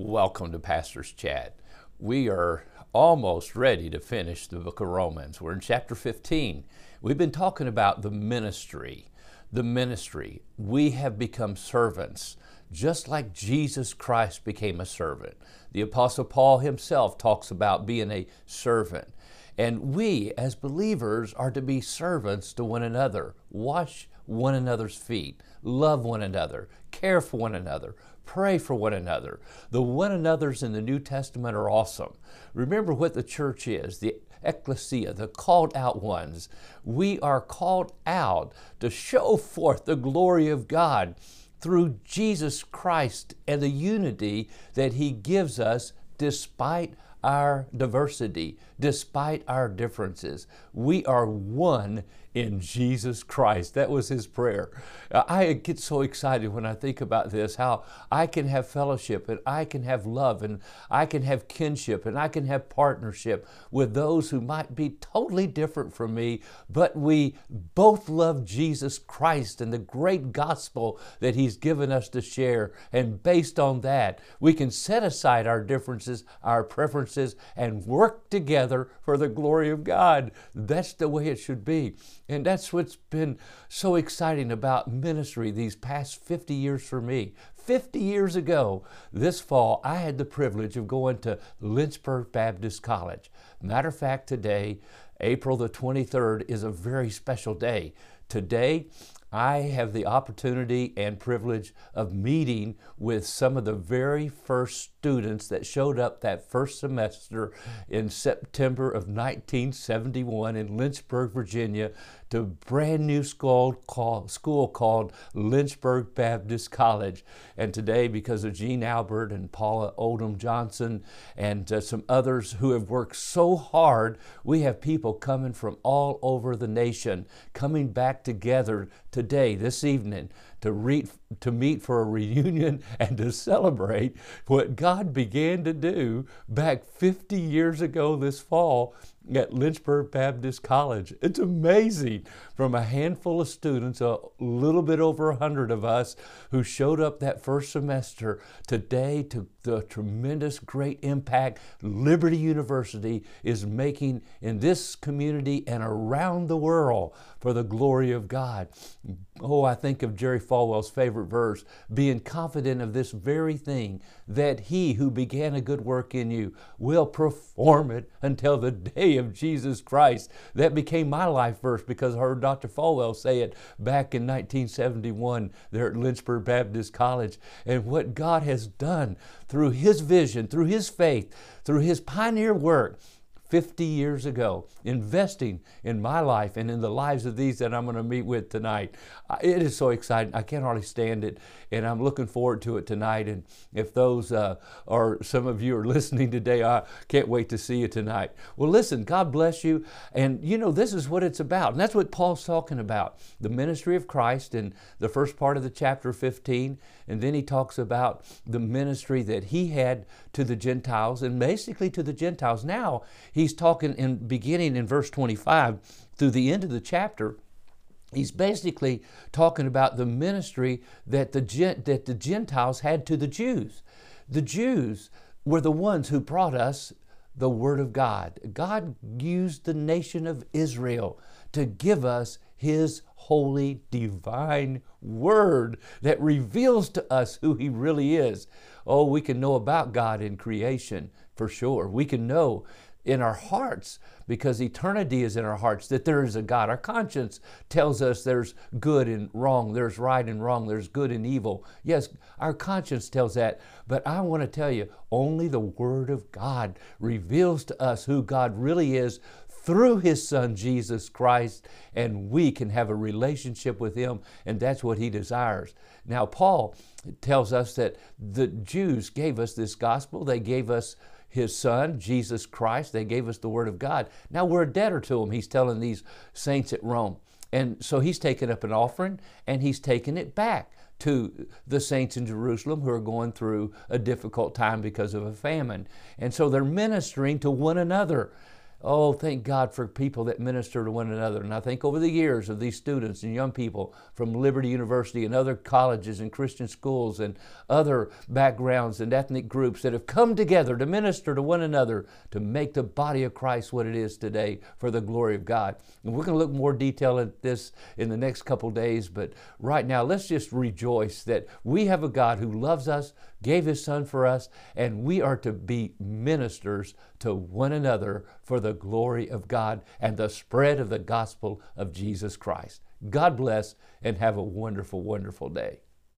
Welcome to Pastor's Chat. We are almost ready to finish the book of Romans. We're in chapter 15. We've been talking about the ministry. The ministry. We have become servants, just like Jesus Christ became a servant. The Apostle Paul himself talks about being a servant. And we, as believers, are to be servants to one another. Wash one another's feet, love one another, care for one another, pray for one another. The one another's in the New Testament are awesome. Remember what the church is the ecclesia, the called out ones. We are called out to show forth the glory of God through Jesus Christ and the unity that He gives us despite our diversity, despite our differences. We are one in Jesus Christ. That was his prayer. Uh, I get so excited when I think about this how I can have fellowship and I can have love and I can have kinship and I can have partnership with those who might be totally different from me, but we both love Jesus Christ and the great gospel that he's given us to share. And based on that, we can set aside our differences, our preferences, and work together for the glory of God. That's the way it should be. And that's what's been so exciting about ministry these past 50 years for me. 50 years ago, this fall, I had the privilege of going to Lynchburg Baptist College. Matter of fact, today, April the 23rd, is a very special day. Today, I have the opportunity and privilege of meeting with some of the very first students that showed up that first semester in September of 1971 in Lynchburg, Virginia, to a brand new school called, school called Lynchburg Baptist College. And today, because of Gene Albert and Paula Oldham Johnson and uh, some others who have worked so hard, we have people coming from all over the nation coming back together today, this evening, to, re- to meet for a reunion and to celebrate what God began to do back 50 years ago this fall at Lynchburg Baptist College. It's amazing from a handful of students, a little bit over 100 of us who showed up that first semester today to the tremendous great impact Liberty University is making in this community and around the world for the glory of God. Oh, I think of Jerry Falwell's favorite verse being confident of this very thing, that he who began a good work in you will perform it until the day of Jesus Christ. That became my life verse because I heard Dr. Falwell say it back in 1971 there at Lynchburg Baptist College. And what God has done through his vision, through his faith, through his pioneer work, 50 years ago, investing in my life and in the lives of these that I'm going to meet with tonight. It is so exciting. I can't hardly stand it, and I'm looking forward to it tonight. And if those uh, or some of you are listening today, I can't wait to see you tonight. Well, listen, God bless you. And you know, this is what it's about. And that's what Paul's talking about the ministry of Christ in the first part of the chapter 15. And then he talks about the ministry that he had to the Gentiles and basically to the Gentiles. Now, he's talking in beginning in verse 25 through the end of the chapter he's basically talking about the ministry that the, that the Gentiles had to the Jews. The Jews were the ones who brought us the Word of God. God used the nation of Israel to give us His holy, divine Word that reveals to us who He really is. Oh, we can know about God in creation for sure. We can know in our hearts because eternity is in our hearts that there is a God. Our conscience tells us there's good and wrong, there's right and wrong, there's good and evil. Yes, our conscience tells that, but I want to tell you only the Word of God reveals to us who God really is through His Son Jesus Christ, and we can have a relationship with Him, and that's what He desires. Now, Paul tells us that the Jews gave us this gospel, they gave us his son, Jesus Christ. They gave us the Word of God. Now we're a debtor to him, he's telling these saints at Rome. And so he's taken up an offering and he's taken it back to the saints in Jerusalem who are going through a difficult time because of a famine. And so they're ministering to one another. Oh, thank God for people that minister to one another. And I think over the years of these students and young people from Liberty University and other colleges and Christian schools and other backgrounds and ethnic groups that have come together to minister to one another to make the body of Christ what it is today for the glory of God. And we're going to look more detail at this in the next couple days, but right now let's just rejoice that we have a God who loves us, gave his son for us, and we are to be ministers to one another for the glory of God and the spread of the gospel of Jesus Christ. God bless and have a wonderful, wonderful day.